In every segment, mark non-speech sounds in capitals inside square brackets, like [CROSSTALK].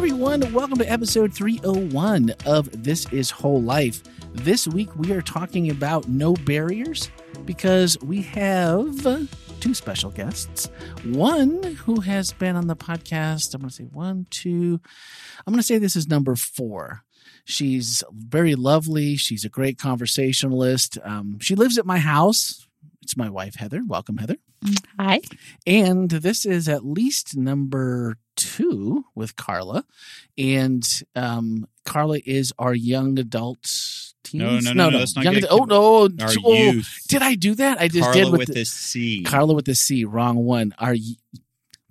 everyone. Welcome to episode 301 of This is Whole Life. This week we are talking about no barriers because we have two special guests. One who has been on the podcast, I'm going to say one, two, I'm going to say this is number four. She's very lovely. She's a great conversationalist. Um, she lives at my house. It's my wife, Heather. Welcome, Heather. Hi. And this is at least number two with Carla. And um, Carla is our young adults. Teens? No, no, no, no, that's not young good. adult- Oh, no. Our oh, youth. Did I do that? I just Carla did with, with the, this C. Carla with the C. Wrong one. Are y-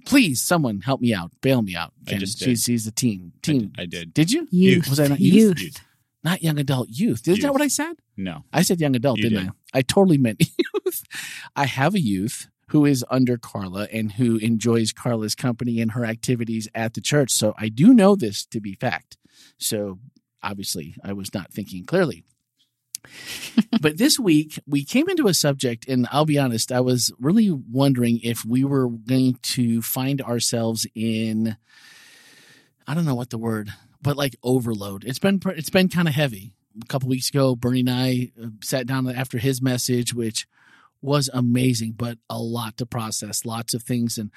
please, someone help me out. Bail me out. I just did. she's, she's a teen. I Teen. did- I did. Did you? Youth. Was I not youth? Youth. Not young adult. Youth. Is that Youth. what I said? No. I said young adult, You didn't did. I? I totally meant [LAUGHS] youth. I have a youth who is under Carla and who enjoys Carla's company and her activities at the church. So I do know this to be fact. So obviously I was not thinking clearly. [LAUGHS] but this week we came into a subject, and I'll be honest, I was really wondering if we were going to find ourselves in, I don't know what the word, but like overload. it's been it's been kind of heavy. A couple weeks ago, Bernie and I uh, sat down after his message, which was amazing, but a lot to process, lots of things, and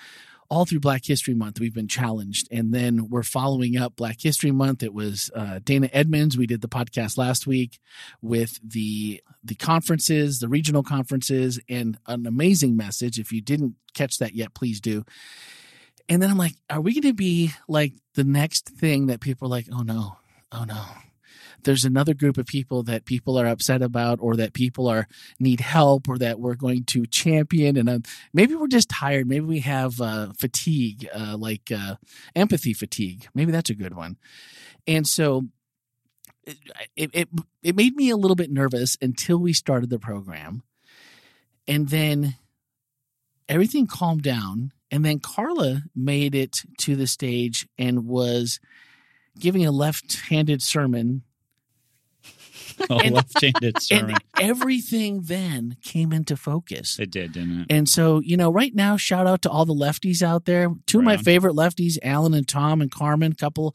all through Black History Month, we've been challenged. And then we're following up Black History Month. It was uh, Dana Edmonds. We did the podcast last week with the the conferences, the regional conferences, and an amazing message. If you didn't catch that yet, please do. And then I'm like, are we going to be like the next thing that people are like, oh no, oh no. There's another group of people that people are upset about, or that people are need help, or that we're going to champion. And uh, maybe we're just tired. Maybe we have uh, fatigue, uh, like uh, empathy fatigue. Maybe that's a good one. And so it, it it made me a little bit nervous until we started the program, and then everything calmed down. And then Carla made it to the stage and was giving a left-handed sermon A [LAUGHS] And- left-handed sermon. and everything then came into focus. it did, didn't it? And so, you know, right now, shout out to all the lefties out there. Two of my on. favorite lefties, Alan and Tom and Carmen, couple,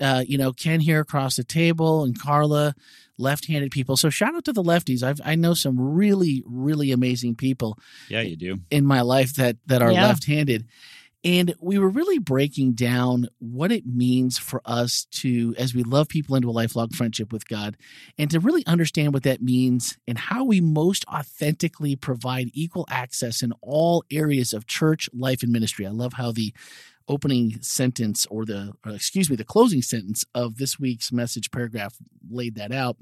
uh, you know, Ken here across the table and Carla, left-handed people. So shout out to the lefties. I've, I know some really, really amazing people Yeah, you do. in my life that, that are Yeah. left-handed. And we were really breaking down what it means for us to, as we love people into a lifelong friendship with God, and to really understand what that means and how we most authentically provide equal access in all areas of church, life, and ministry. I love how the opening sentence or the, or excuse me, the closing sentence of this week's message paragraph laid that out.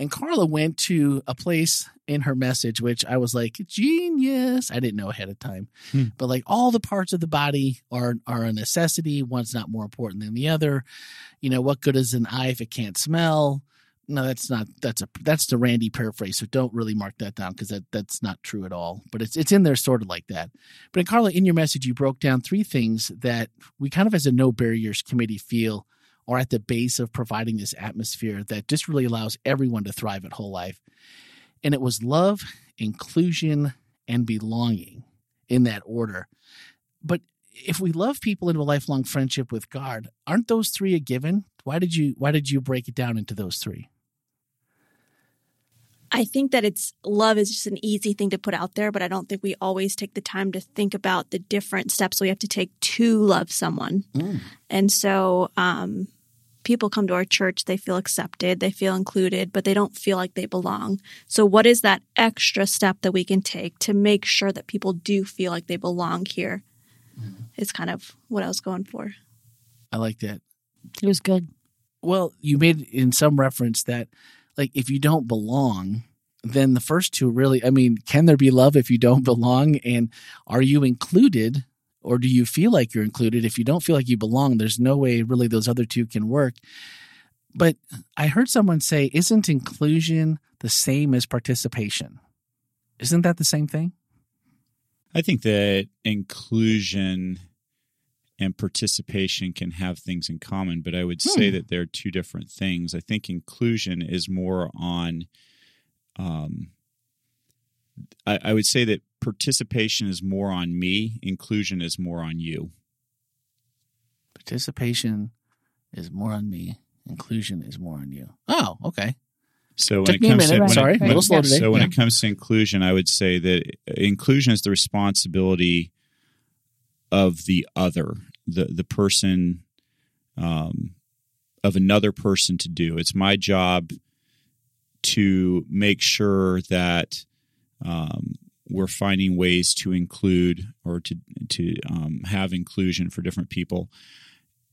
And Carla went to a place in her message, which I was like, genius. I didn't know ahead of time. Hmm. But like all the parts of the body are are a necessity. One's not more important than the other. You know, what good is an eye if it can't smell? No, that's not that's a that's the Randy paraphrase. So don't really mark that down because that that's not true at all. But it's it's in there sort of like that. But in Carla, in your message, you broke down three things that we kind of as a no barriers committee feel are at the base of providing this atmosphere that just really allows everyone to thrive at whole life. And it was love, inclusion, and belonging in that order. But if we love people into a lifelong friendship with God, aren't those three a given? Why did you why did you break it down into those three? I think that it's love is just an easy thing to put out there, but I don't think we always take the time to think about the different steps we have to take to love someone. And so, um, people come to our church, they feel accepted, they feel included, but they don't feel like they belong. So, what is that extra step that we can take to make sure that people do feel like they belong here? Mm-hmm. Is kind of what I was going for. I like that. It was good. Well, you made in some reference that like if you don't belong, then the first two really I mean, can there be love if you don't [LAUGHS] belong and are you included or do you feel like you're included? If you don't feel like you belong, there's no way really those other two can work. But I heard someone say, isn't inclusion the same as participation? Isn't that the same thing? I think that inclusion and participation can have things in common, but I would say Hmm. that they're two different things. I think inclusion is more on, um, I, I would say that participation is more on me, inclusion is more on you. Participation is more on me. Inclusion is more on you. Oh, okay. So when Took it comes minute. to Sorry, it, a little when- slow today. so when Yeah. it comes to inclusion, I would say that inclusion is the responsibility of the other, the the person, um, of another person to do. It's my job to make sure that um, we're finding ways to include or to to um, have inclusion for different people.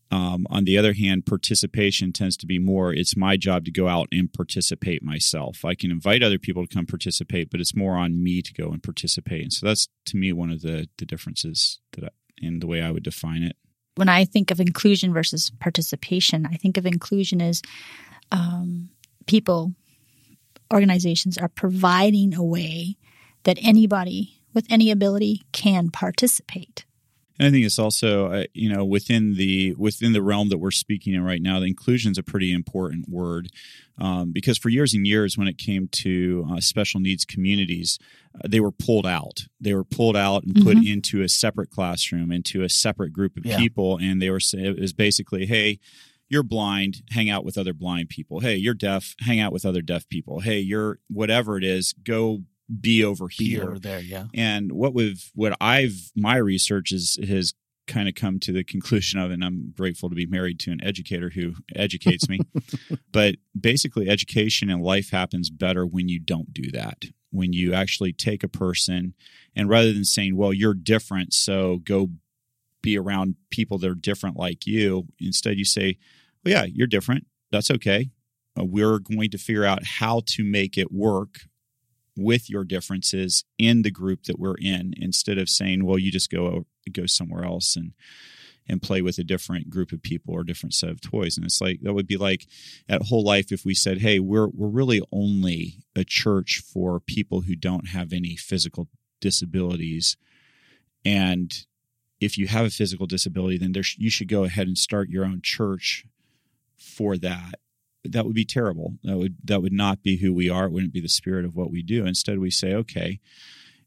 Um, on the other hand, participation tends to be more. It's my job to go out and participate myself. I can invite other people to come participate, but it's more on me to go and participate. And so that's to me one of the the differences that I, in the way I would define it. when I think of inclusion versus participation, I think of inclusion as um, people, organizations are providing a way that anybody with any ability can participate. And I think it's also, uh, you know, within the within the realm that we're speaking in right now, the inclusion is a pretty important word um, because for years and years, when it came to uh, special needs communities, uh, they were pulled out. They were pulled out and put into a separate classroom, into a separate group of Yeah. people, and they were it was basically, hey. You're blind, hang out with other blind people. Hey, you're deaf, hang out with other deaf people. Hey, you're whatever it is, go be over Be here. over there, yeah. And what we've what I've my research is has kind of come to the conclusion of, and I'm grateful to be married to an educator who educates me. [LAUGHS] but basically, education and life happens better when you don't do that. When you actually take a person and rather than saying, "Well, you're different, so go be around people that are different like you," instead you say, "Well, yeah, you're different. That's okay. Uh, we're going to figure out how to make it work with your differences in the group that we're in instead of saying well you just go go somewhere else and and play with a different group of people or different set of toys and it's like that would be like at whole life if we said hey we're we're really only a church for people who don't have any physical disabilities and if you have a physical disability then there sh- you should go ahead and start your own church for that that would be terrible. That would that would not be who we are. It wouldn't be the spirit of what we do. Instead, we say, okay,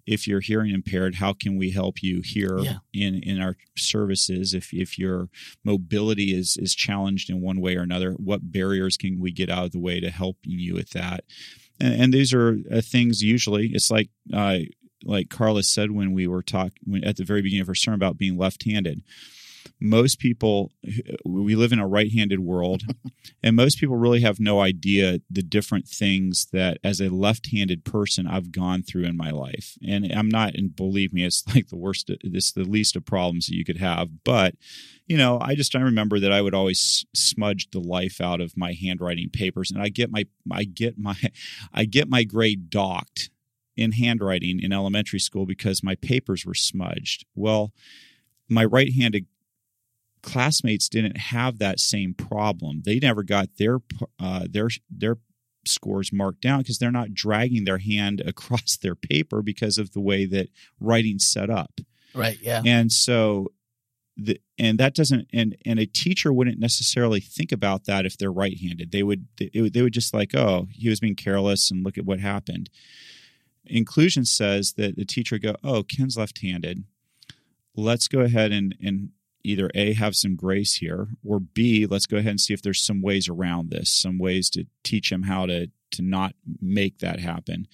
if you're hearing impaired, how can we help you here Yeah. in in our services? If if your mobility is is challenged in one way or another, what barriers can we get out of the way to help you with that? And, and these are uh, things usually. It's like uh, like Carla said when we were talking at the very beginning of her sermon about being left-handed most people we live in a right-handed world [LAUGHS] and most people really have no idea the different things that as a left-handed person I've gone through in my life. And I'm not and believe me it's [LAUGHS] like the worst it's the least of problems that you could have. But you know I just I remember that I would always smudge the life out of my handwriting papers and I get my I get my [LAUGHS] I get my grade docked in handwriting in elementary school because my papers were smudged. Well my right-handed classmates didn't have that same problem. They never got their uh, their their scores marked down because they're not dragging their hand [LAUGHS] across their paper because of the way that writing's set up. Right, yeah. And so the and that doesn't and and a teacher wouldn't necessarily think about that if they're right-handed. They would they would, they would just like, "Oh, he was being careless and look at what happened." Inclusion says that the teacher go, "Oh, Ken's left-handed. Let's go ahead and and either A, have some grace here, or B, let's go ahead and see if there's some ways around this, some ways to teach him how to to not make that happen.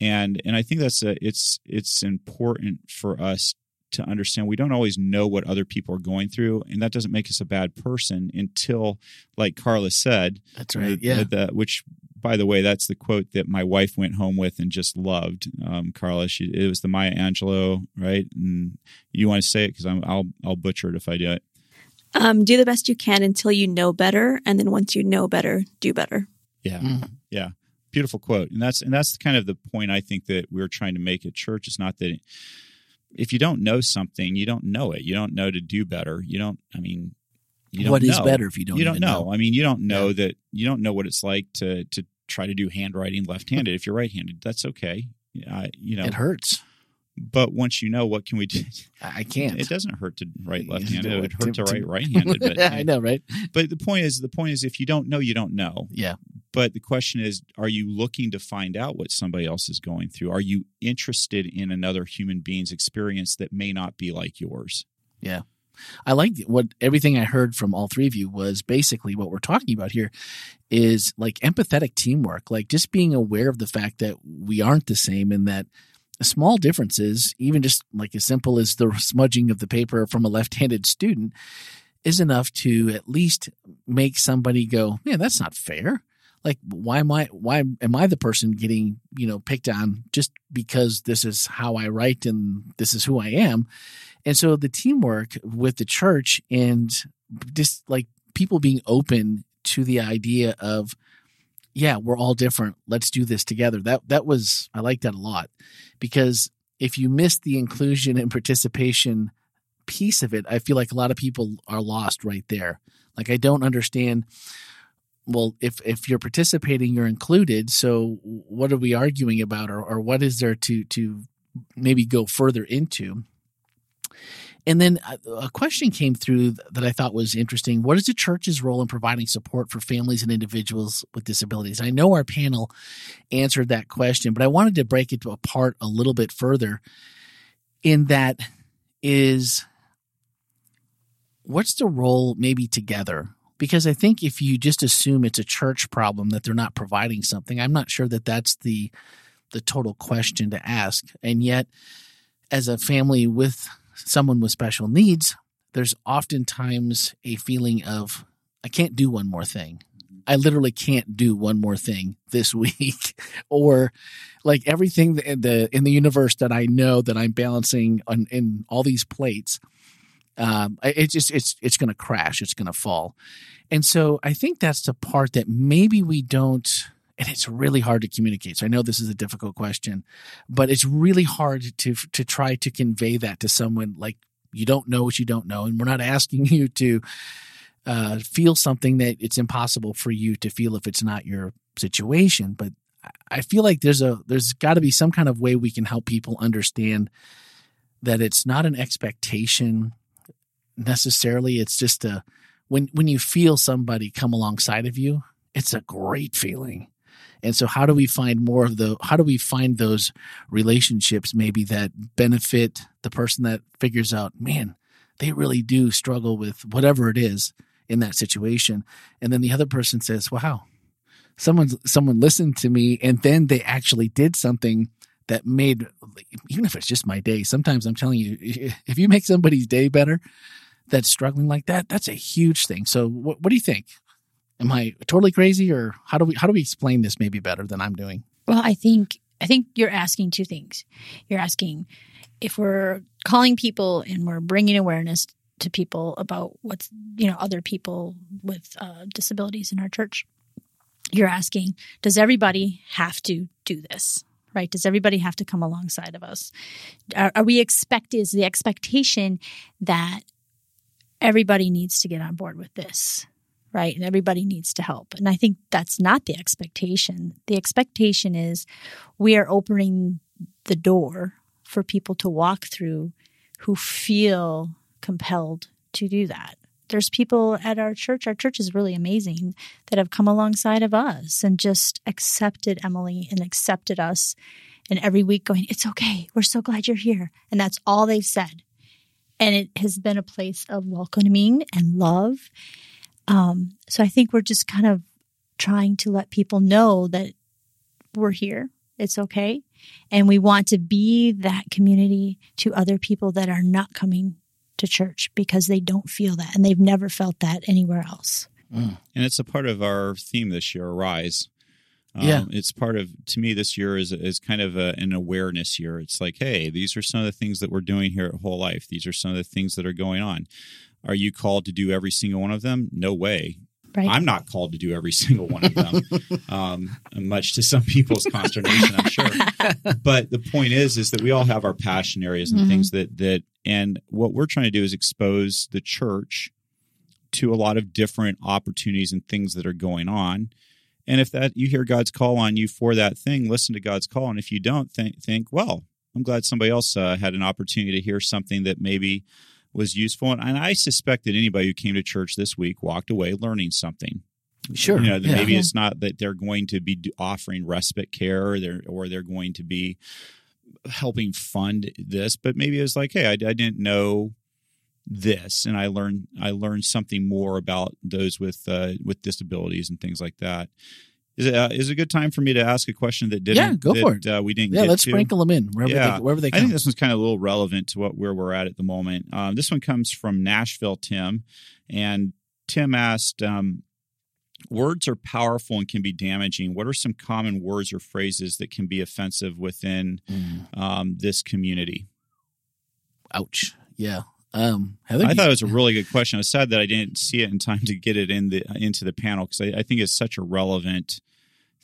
And and I think that's a it's it's important for us to understand we don't always know what other people are going through, and that doesn't make us a bad person until, like Carla said, That's right. the- Yeah. the- which by the way, that's the quote that my wife went home with and just loved. Um, Carla, she, it was the Maya Angelou, right? And you want to say it because I'll I'll butcher it if I do it. Um, do the best you can until you know better, and then once you know better, do better. Yeah, Mm. yeah, beautiful quote. And that's and that's kind of the point I think that we're trying to make at church. It's not that if you don't know something, you don't know it. You don't know to do better. You don't. I mean, you don't What is know. better if you don't you don't know. know? I mean, you don't know that you don't know what it's like to to try to do handwriting left-handed. if you're right-handed, that's okay. Uh, you know, It hurts. but once you know, what can we do? I I can't. It doesn't hurt to write left-handed. It would it hurt to- write right-handed. But [LAUGHS] yeah, I know, right? but the point is, the point is, if you don't know, you don't know. Yeah. But the question is, are you looking to find out what somebody else is going through? Are you interested in another human being's experience that may not be like yours? Yeah. I like what everything I heard from all three of you was basically what we're talking about here is like empathetic teamwork, like just being aware of the fact that we aren't the same and that small differences, even just like as simple as the [LAUGHS] smudging of the paper from a left-handed student, is enough to at least make somebody go, "Man, that's not fair." Like, why am I? Why am I the person getting you know picked on just because this is how I write and this is who I am? And so the teamwork with the church and just like people being open to the idea of yeah, we're all different. Let's do this together. That that was I like that a lot because if you miss the inclusion and participation piece of it, I feel like a lot of people are lost right there. Like I don't understand well, if if you're participating, you're included. So what are we arguing about or, or what is there to to maybe go further into? And then uh, a question came through that I thought was interesting. What is the church's role in providing support for families and individuals with disabilities? I know our panel answered that question, but I wanted to break it apart a little bit further. In that, is what's the role maybe together? Because I think if you just assume it's a church problem that they're not providing something, I'm not sure that that's the the total question to ask. And yet, as a family with someone with special needs, there's oftentimes a feeling of, I can't do one more thing. I literally can't do one more thing this [LAUGHS] week, or like everything in the in the universe that I know that I'm balancing on in all these plates. Um, it's just it's it's going to crash. It's going to fall, and so I think that's the part that maybe we don't. And it's really hard to communicate. So I know this is a difficult question, but it's really hard to to try to convey that to someone like you don't know what you don't know, and we're not asking [LAUGHS] you to uh, feel something that it's impossible for you to feel if it's not your situation. But I feel like there's a there's got to be some kind of way we can help people understand that it's not an expectation necessarily. It's just a when when you feel somebody come alongside of you, it's a great feeling. And so how do we find more of the how do we find those relationships maybe that benefit the person that figures out, man, they really do struggle with whatever it is in that situation. And then the other person says, Wow, someone someone listened to me and then they actually did something that made even if it's just my day, sometimes I'm telling you, if you make somebody's day better that's struggling like that, that's a huge thing. So what, what do you think? Am I totally crazy, or how do we how do we explain this maybe better than I'm doing? Well, I think I think you're asking two things. You're asking if we're calling people and we're bringing awareness to people about what's you know other people with uh, disabilities in our church. You're asking, does everybody have to do this? Right? Does everybody have to come alongside of us? Are, are we expect is the expectation that everybody needs to get on board with this? Right? And everybody needs to help. And I think that's not the expectation. The expectation is we are opening the door for people to walk through who feel compelled to do that. There's people at our church, our church is really amazing, that have come alongside of us and just accepted Emily and accepted us. And every week going, It's okay. We're so glad you're here. And that's all they've said. And it has been a place of welcoming and love um, so I think we're just kind of trying to let people know that we're here. It's okay. And we want to be that community to other people that are not coming to church because they don't feel that and they've never felt that anywhere else. Mm. And it's a part of our theme this year, Arise. Um, yeah. It's part of, to me, this year is, is kind of a, an awareness year. It's like, hey, these are some of the things that we're doing here at Whole Life. These are some of the things that are going on. Are you called to do every single one of them? No way. Right. I'm not called to do every [LAUGHS] single one of them, um, much to some people's consternation, I'm sure. [LAUGHS] But the point is, is that we all have our passion areas and mm-hmm. things that that, and what we're trying to do is expose the church to a lot of different opportunities and things that are going on. And if that you hear God's call on you for that thing, listen to God's call. And if you don't, think, think well, I'm glad somebody else uh, had an opportunity to hear something that maybe was useful. And, I suspect that anybody who came to church this week walked away learning something. Sure. You know, yeah. maybe it's not that they're going to be offering respite care or they're, or they're going to be helping fund this, but maybe it's like, hey, I, I didn't know this, and I learned I learned something more about those with uh, with disabilities and things like that. Is it uh, is it a good time for me to ask a question that didn't? Yeah, go that, for it. Uh, we didn't. Yeah, let's to? sprinkle them in wherever Yeah. they wherever they I think this one's kind of a little relevant to what where we're at at the moment. Um, this one comes from Nashville, Tim, and Tim asked, um, "Words are powerful and can be damaging. What are some common words or phrases that can be offensive within Mm, um, this community?" ouch. Yeah. Um, Heather, I thought it was a [LAUGHS] really good question. I was sad that I didn't see it in time to get it in the into the panel because I, I think it's such a relevant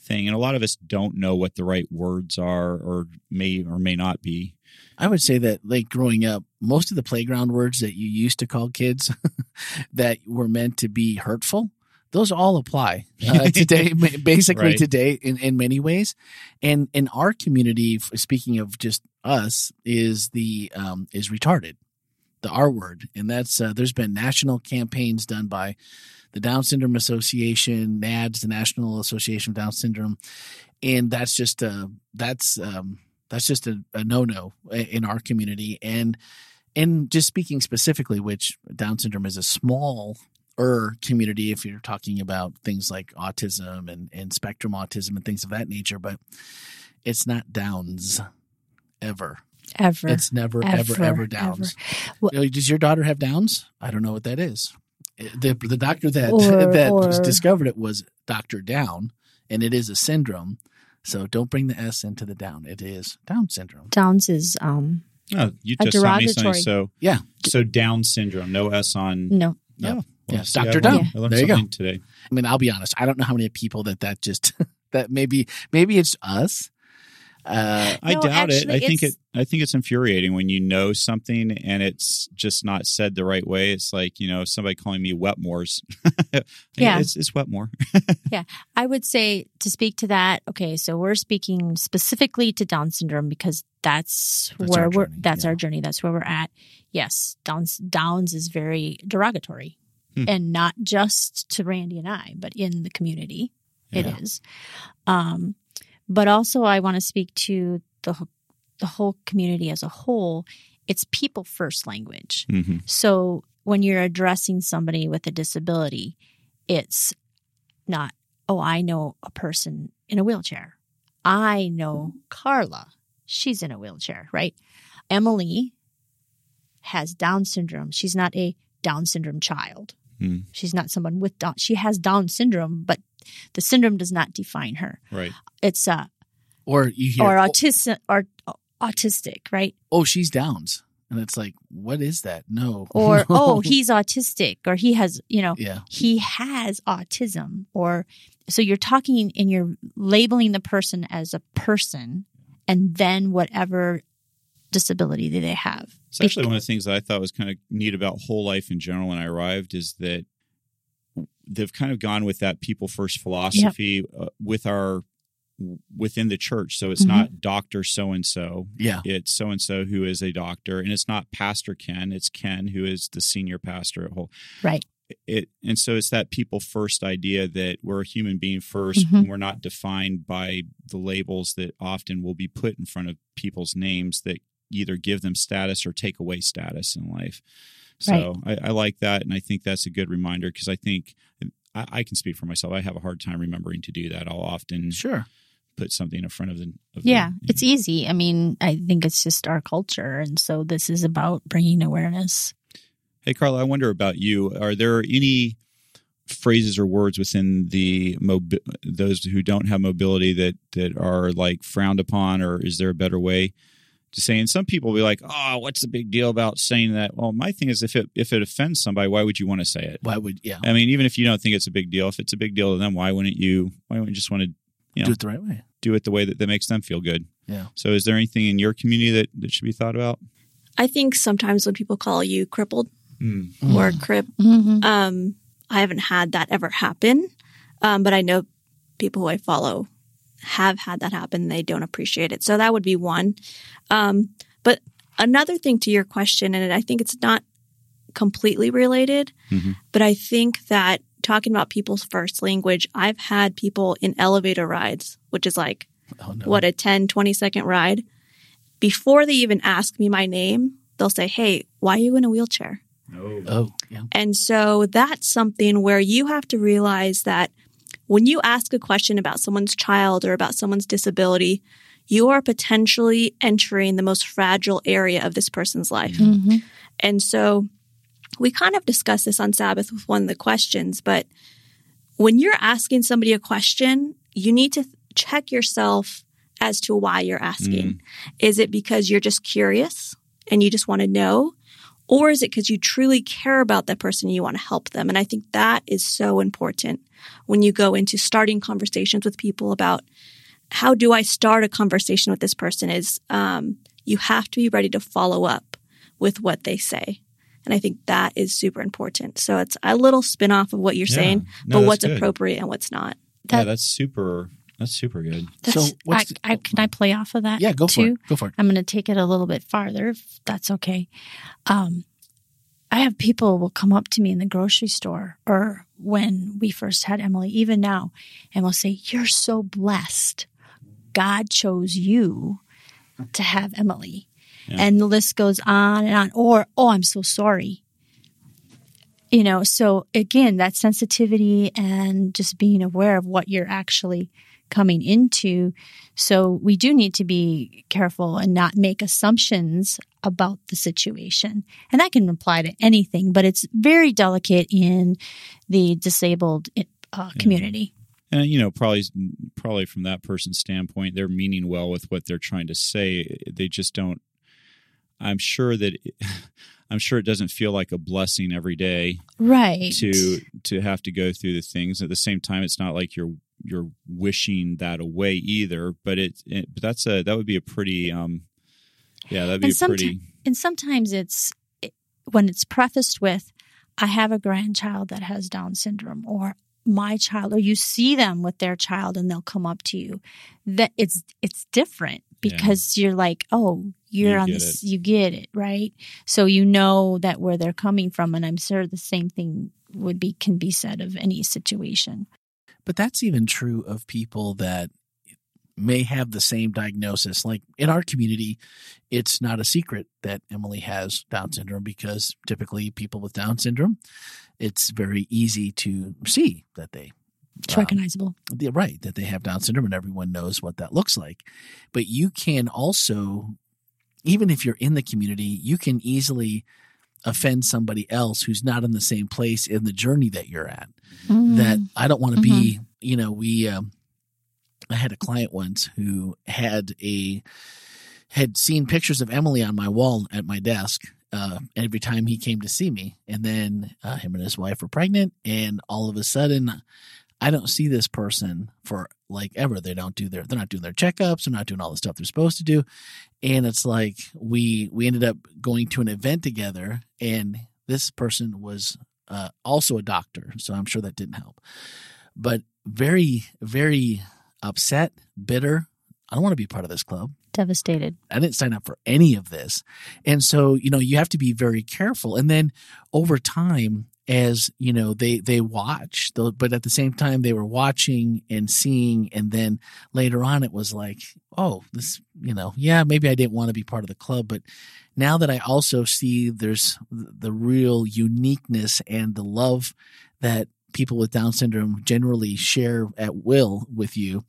thing, and a lot of us don't know what the right words are, or may or may not be. I would say that, like growing up, most of the playground words that you used to call kids [LAUGHS] that were meant to be hurtful, those all apply uh, [LAUGHS] today. basically, Right. today in, in many ways, and in our community, speaking of just us, is the um, is retarded, the R word, and that's uh, there's been national campaigns done by the Down Syndrome Association, NADS, the National Association of Down Syndrome, and that's just uh, that's um, that's just a, a no no in our community. And and just speaking specifically, which Down syndrome is a small community if you're talking about things like autism and, and spectrum autism and things of that nature, but it's not Downs ever. Ever. It's never ever ever, Ever, Downs. Well- Does your daughter have Downs? I don't know what that is. The the doctor that Or- [LAUGHS] that or- discovered it was Doctor Down, and it is a syndrome. So don't bring the S into the down. It is Down syndrome. Downs is um Oh, you just told me something. So Yeah. so Down syndrome, no S on. no. Yeah. Oh, Yeah, Dr. learned- Down. I learned There you go. today. I mean, I'll be honest. I don't know how many people that that just [LAUGHS] that maybe maybe it's us. Uh, I No, doubt it. I think it. it's- I think it's infuriating when you know something and it's just not said the right way. It's like you know somebody calling me Wetmore's. [LAUGHS] Yeah. it's, it's Wetmore. [LAUGHS] Yeah, I would say to speak to that, okay, so we're speaking specifically to Down syndrome because that's, That's where we're journey, that's yeah. our journey. That's where we're at. Yes, Downs Downs is very derogatory. Hmm. And not just to Randy and I, but in the community. It Yeah. is. Um but also I want to speak to the the whole community as a whole. It's people first language. hmm So when you're addressing somebody with a disability, it's not, oh, I know a person in a wheelchair. I know Carla. She's in a wheelchair, right? Emily has Down syndrome. She's not a Down syndrome child. Hmm. She's not someone with Down. She has Down syndrome, but the syndrome does not define her. Right. It's uh, or you hear, or oh, autistic or autistic, right? oh, she's Downs, and it's like, what is that? No. Or [LAUGHS] oh, he's autistic, or he has, you know, yeah, he has autism or so you're talking and you're labeling the person as a person and then whatever disability that they have It's actually one of the things that I thought was kind of neat about whole life in general when I arrived is that they've kind of gone with that people first philosophy uh, with our within the church. So it's Mhm. not doctor so and so. yeah, It's so and so who is a doctor, and it's not Pastor Ken. It's Ken who is the senior pastor at Whole. right It and so it's that people first idea that we're a human being 1st Mhm. and we're not defined by the labels that often will be put in front of people's names that either give them status or take away status in life. So I, I like that, and I think that's a good reminder because I think I, I can speak for myself. I have a hard time remembering to do that. I'll often sure. put something in front of the. Of the- yeah it's easy i mean i think it's just our culture and so this is about bringing awareness Hey, Carla, I wonder about you. Are there any phrases or words within the mobi- those who don't have mobility that that are like frowned upon, or is there a better way to say? And some people will be like, "Oh, what's the big deal about saying that?" Well, my thing is, if it if it offends somebody, why would you want to say it? Why would yeah I mean, even if you don't think it's a big deal, if it's a big deal to them, why wouldn't you? Why wouldn't you just want to you know, do it the right way? do it the way that, that makes them feel good? Yeah. So, is there anything in your community that that should be thought about? I think sometimes when people call you crippled Mm. or crip, mm-hmm. um, I haven't had that ever happen. Um, but I know people who I follow have had that happen. They don't appreciate it. So that would be one. Um, but another thing to your question, and I think it's not completely related, Mhm. but I think that talking about people's first language, I've had people in elevator rides, which is like Oh no. what a 10 20 second ride before they even ask me my name they'll say hey why are you in a wheelchair Oh, yeah. And so that's something where you have to realize that when you ask a question about someone's child or about someone's disability, you are potentially entering the most fragile area of this person's life. Mm-hmm. And so we kind of discussed this on Sabbath with one of the questions, but when you're asking somebody a question, you need to check yourself as to why you're asking. Is it because you're just curious and you just want to know? Or is it because you truly care about that person and you want to help them? And I think that is so important when you go into starting conversations with people about how do I start a conversation with this person is um, you have to be ready to follow up with what they say. And I think that is super important. So it's a little spin off of what you're Yeah. saying, No, but what's good. appropriate and what's not. yeah, that's super. That's super good. That's, So what's I, I, can I play off of that? Yeah, go for it. Go for it. I'm going to take it a little bit farther, if that's okay. Um, I have people will come up to me in the grocery store or when we first had Emily, even now, and will say, You're so blessed. God chose you to have Emily. Yeah. And the list goes on and on. Or, oh, I'm so sorry. You know, so again, that sensitivity and just being aware of what you're actually coming into. So we do need to be careful and not make assumptions about the situation. And that can apply to anything, but it's very delicate in the disabled uh, community. And you know, probably probably from that person's standpoint, they're meaning well with what they're trying to say. They just don't. I'm sure that [LAUGHS] I'm sure it doesn't feel like a blessing every day Right. to to have to go through the things. At the same time, it's not like you're you're wishing that away either. But it, it but that's a that would be a pretty um yeah that'd be And a pretty and sometimes it's it, when it's prefaced with i have a grandchild that has down syndrome or my child or you see them with their child and they'll come up to you that it's it's different Yeah. because you're like oh you're You on this you get it right so you know that where they're coming from and i'm sure the same thing would be can be said of any situation But that's even true of people that may have the same diagnosis. Like in our community, it's not a secret that Emily has Down syndrome because typically people with Down syndrome, it's very easy to see that they it's um, recognizable right that they have Down syndrome and everyone knows what that looks like. But you can also, even if you're in the community, you can easily offend somebody else who's not in the same place in the journey that you're at that Mm. I don't want to be, you know, we, um, I had a client once who had a, had seen pictures of Emily on my wall at my desk, uh, every time he came to see me. And then, uh, him and his wife were pregnant. And all of a sudden, I don't see this person for like ever. They don't do their, they're not doing their checkups. They're not doing all the stuff they're supposed to do. And it's like, we, we ended up going to an event together and this person was uh, also a doctor, so I'm sure that didn't help. But very, very upset, bitter. I don't want to be part of this club. devastated I didn't sign up for any of this. And so, you know, you have to be very careful. And then over time, as you know, they they watch, but at the same time, they were watching and seeing, and then later on, it was like, oh, this, you know, yeah, maybe I didn't want to be part of the club, but now that I also see there's the real uniqueness and the love that people with Down syndrome generally share at will with you,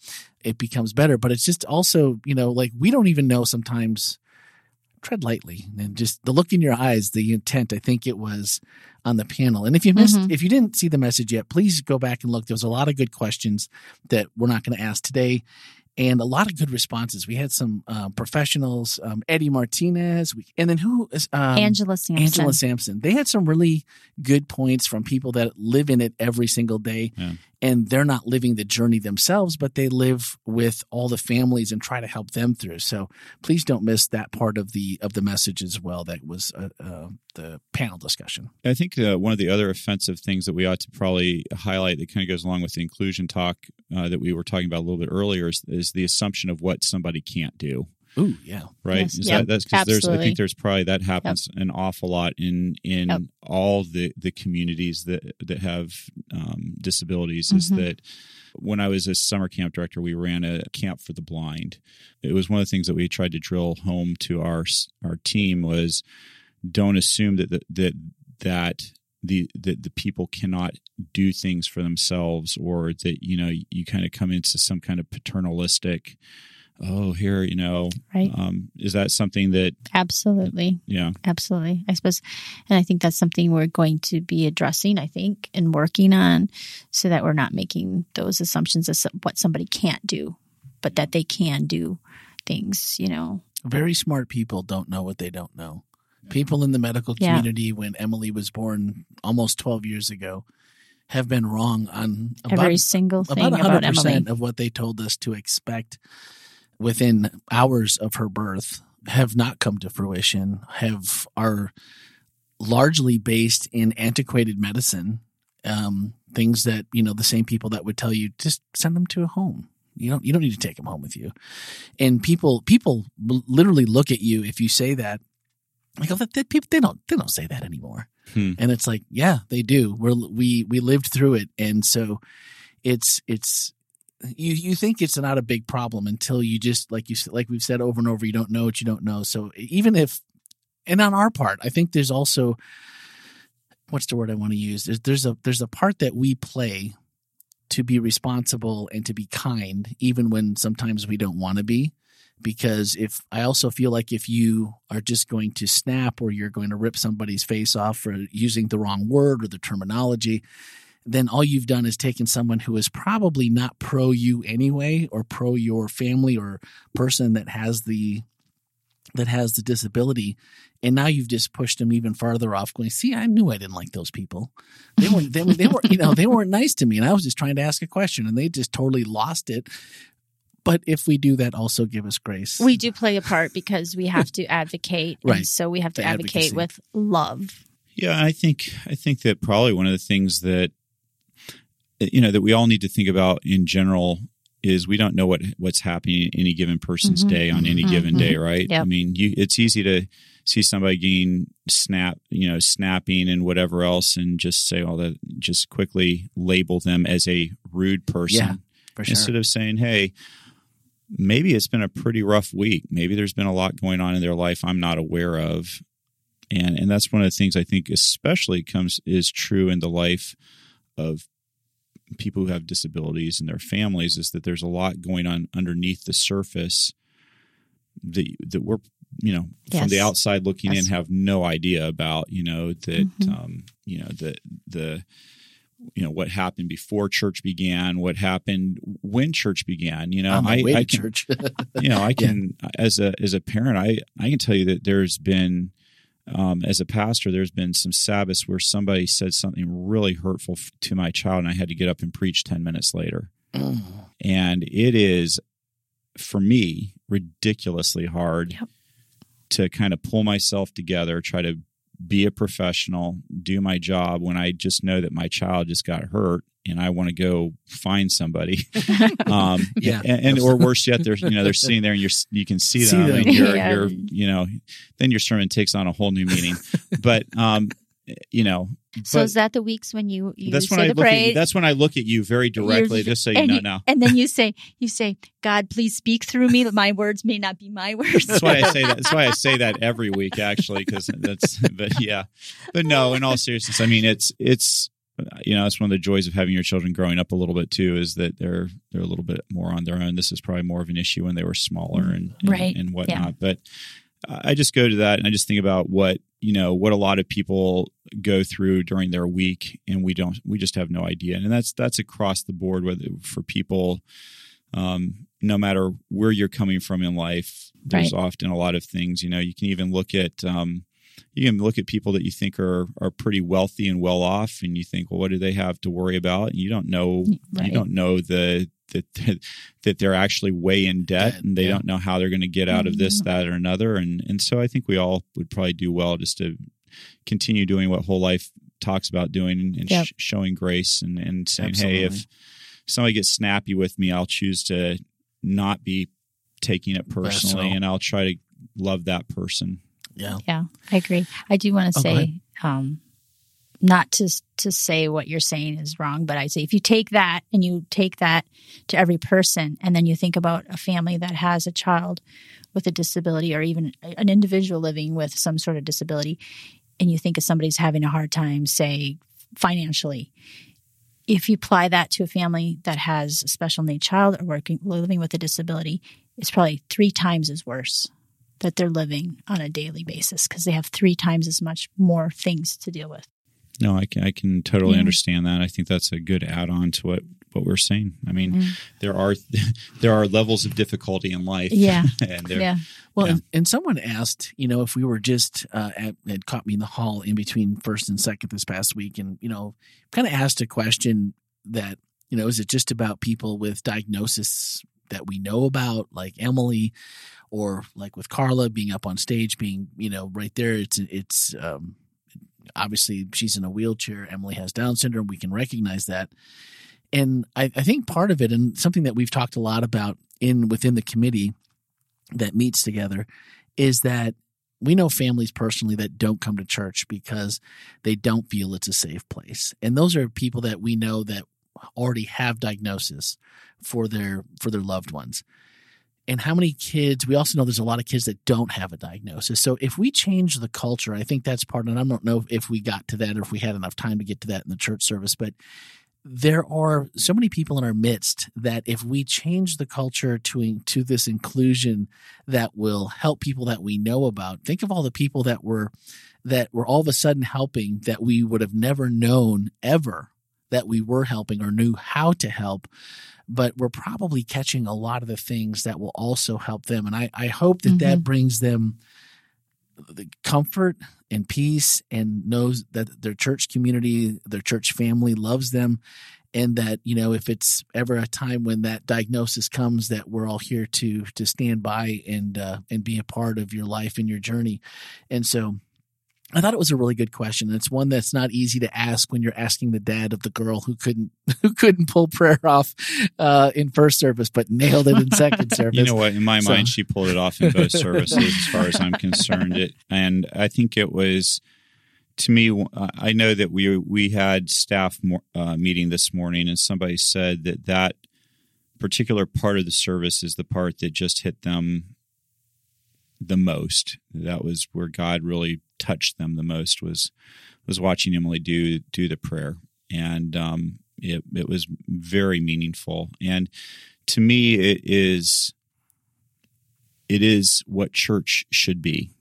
it becomes better. But it's just also, you know, like we don't even know sometimes. Tread lightly and just the look in your eyes, the intent. I think it was on the panel. And if you missed, Mhm. if you didn't see the message yet, please go back and look. There was a lot of good questions that we're not going to ask today and a lot of good responses. We had some uh, professionals, um, Eddie Martinez, we, and then who is um, angela sampson Angela Sampson. They had some really good points from people that live in it every single day, Yeah. And they're not living the journey themselves, but they live with all the families and try to help them through. So please don't miss that part of the of the message as well. That was uh, uh, the panel discussion. I think uh, one of the other offensive things that we ought to probably highlight that kind of goes along with the inclusion talk uh, that we were talking about a little bit earlier is, is the assumption of what somebody can't do. Ooh, yeah. Right? Yes, is yep, that, that's because there's I think there's probably that happens an awful lot in in Yep. all the the communities that that have um, disabilities. Is Mhm. that when I was a summer camp director, we ran a camp for the blind. It was one of the things that we tried to drill home to our our team was don't assume that the, that that the, the the people cannot do things for themselves or that you know you kind of come into some kind of paternalistic oh here you know Right. um, is that something that Absolutely. yeah Absolutely. I suppose, and I think that's something we're going to be addressing, I think, and working on so that we're not making those assumptions of what somebody can't do, but that they can do things, you know. Very smart people don't know what they don't know. People in the medical Yeah. community, when Emily was born almost 12 years ago, have been wrong on about, Every single thing about about, 100% Emily. of what they told us to expect within hours of her birth have not come to fruition, have are largely based in antiquated medicine, um, things that, you know, the same people that would tell you just send them to a home. You don't you don't need to take them home with you. And people people literally look at you if you say that like oh, that, people they don't they don't say that anymore. Hmm. And it's like, yeah, they do. We're we we lived through it and so it's it's you you think it's not a big problem until you just like you like we've said over and over you don't know what you don't know. So even if and on our part, I think there's also what's the word I want to use? There's there's a there's a part that we play to be responsible and to be kind even when sometimes we don't want to be because if I also feel like if you are just going to snap or you're going to rip somebody's face off for using the wrong word or the terminology, then all you've done is taken someone who is probably not pro you anyway or pro your family or person that has the that has the disability and now you've just pushed them even farther off going see i knew i didn't like those people they weren't they, they were you know they weren't nice to me and i was just trying to ask a question and they just totally lost it but if we do that also give us grace We do play a part because we have to advocate. Right. And so we have to The advocate advocacy. with love. Yeah, I think I think that probably one of the things that you know that we all need to think about in general is we don't know what what's happening in any given person's Mhm. day on any given Mhm. day, right? Yep. I mean, you it's easy to see somebody getting snap, you know, snapping and whatever else, and just say all that, just quickly label them as a rude person Yeah, for sure instead of saying, "Hey." Maybe it's been a pretty rough week. Maybe there's been a lot going on in their life I'm not aware of and and that's one of the things I think especially comes is true in the life of people who have disabilities and their families is that there's a lot going on underneath the surface that that we're you know from the outside looking Yes. in have no idea about you know that Mhm. um, you know the the you know what happened before church began what happened when church began you know I, I can, church [LAUGHS] you know i can as a as a parent i i can tell you that there's been um, as a pastor there's been some sabbaths where somebody said something really hurtful f- to my child and i had to get up and preach 10 minutes later Mm. and it is for me ridiculously hard Yep. to kind of pull myself together try to be a professional do my job when i just know that my child just got hurt and i want to go find somebody [LAUGHS] um Yeah. and, and or worse yet they're you know they're [LAUGHS] sitting there and you're you can see See them, them. and you're, [LAUGHS] Yeah. you're you know then your sermon takes on a whole new meaning but um Eh, you know So is that the weeks when you, you that's when I look at you, that's when I look at you very directly You're- just so you know you- now And then you say, you say, God, please speak through me. My words may not be my words. That's why I say that. That's why I say that every week, actually, because that's. But yeah, but no. In all seriousness, I mean, it's it's you know, it's one of the joys of having your children growing up a little bit too, is that they're they're a little bit more on their own. This is probably more of an issue when they were smaller and and, Right. and whatnot. But I just go to that and I just think about what you know what a lot of people go through during their week, and we don't. We just have no idea, and that's that's across the board. Whether for people um, no matter where you're coming from in life, there's often a lot of things. You know, you can even look at um, you can look at people that you think are are pretty wealthy and well off, and you think, well, what do they have to worry about? And you don't know. Right. You don't know the that that they're actually way in debt, and they yeah. don't know how they're going to get out of this, Mhm. that, or another. And and so I think we all would probably do well just to continue doing what whole life talks about doing and, Yep. sh- showing grace and and saying, Absolutely. hey, if somebody gets snappy with me, I'll choose to not be taking it personally, so. and I'll try to love that person. Yeah. Yeah, I agree. I do want to Oh, say, um, not to to say what you're saying is wrong, but I say if you take that and you take that to every person, and then you think about a family that has a child with a disability, or even an individual living with some sort of disability, and you think of somebody's having a hard time, say financially, if you apply that to a family that has a special need child or working living with a disability, it's probably three times as worse that they're living on a daily basis because they have three times as much more things to deal with. No, I can, I can totally Yeah. understand that. I think that's a good add on to what, what we're saying. I mean, Mhm. there are [LAUGHS] there are levels of difficulty in life. Yeah. [LAUGHS] and Yeah. Well, Yeah. and, and someone asked, you know, if we were just uh, at, had caught me in the hall in between first and second this past week, and you know, kind of asked a question that, you know, is it just about people with diagnosis that we know about, like Emily, or like with Carla being up on stage, being you know right there? It's it's um, obviously she's in a wheelchair. Emily has Down syndrome. We can recognize that, and I, I think part of it, and something that we've talked a lot about in within the committee that meets together is that we know families personally that don't come to church because they don't feel it's a safe place. And those are people that we know that already have diagnosis for their for their loved ones. And how many kids we also know there's a lot of kids that don't have a diagnosis. So if we change the culture, I think that's part and I don't know if we got to that or if we had enough time to get to that in the church service, but there are so many people in our midst that if we change the culture to to this inclusion that will help people that we know about think of all the people that were that were all of a sudden helping that we would have never known ever that we were helping or knew how to help but we're probably catching a lot of the things that will also help them and i, I hope that that brings them the comfort and peace and knows that their church community, their church family loves them. And that, you know, if it's ever a time when that diagnosis comes, that we're all here to to stand by and uh, and be a part of your life and your journey. And so I thought it was a really good question. It's one that's not easy to ask when you're asking the dad of the girl who couldn't [LAUGHS] who couldn't pull prayer off uh, in first service, but nailed it in second [LAUGHS] service. You know what? In my So- mind, she pulled it off in both [LAUGHS] services, as far as I'm concerned. It, and I think it was, to me, I know that we we had staff uh, meeting this morning, and somebody said that that particular part of the service is the part that just hit them the most. That was where God really touched them the most. Was was watching Emily do do the prayer, and um, it it was very meaningful. And to me, it is it is what church should be.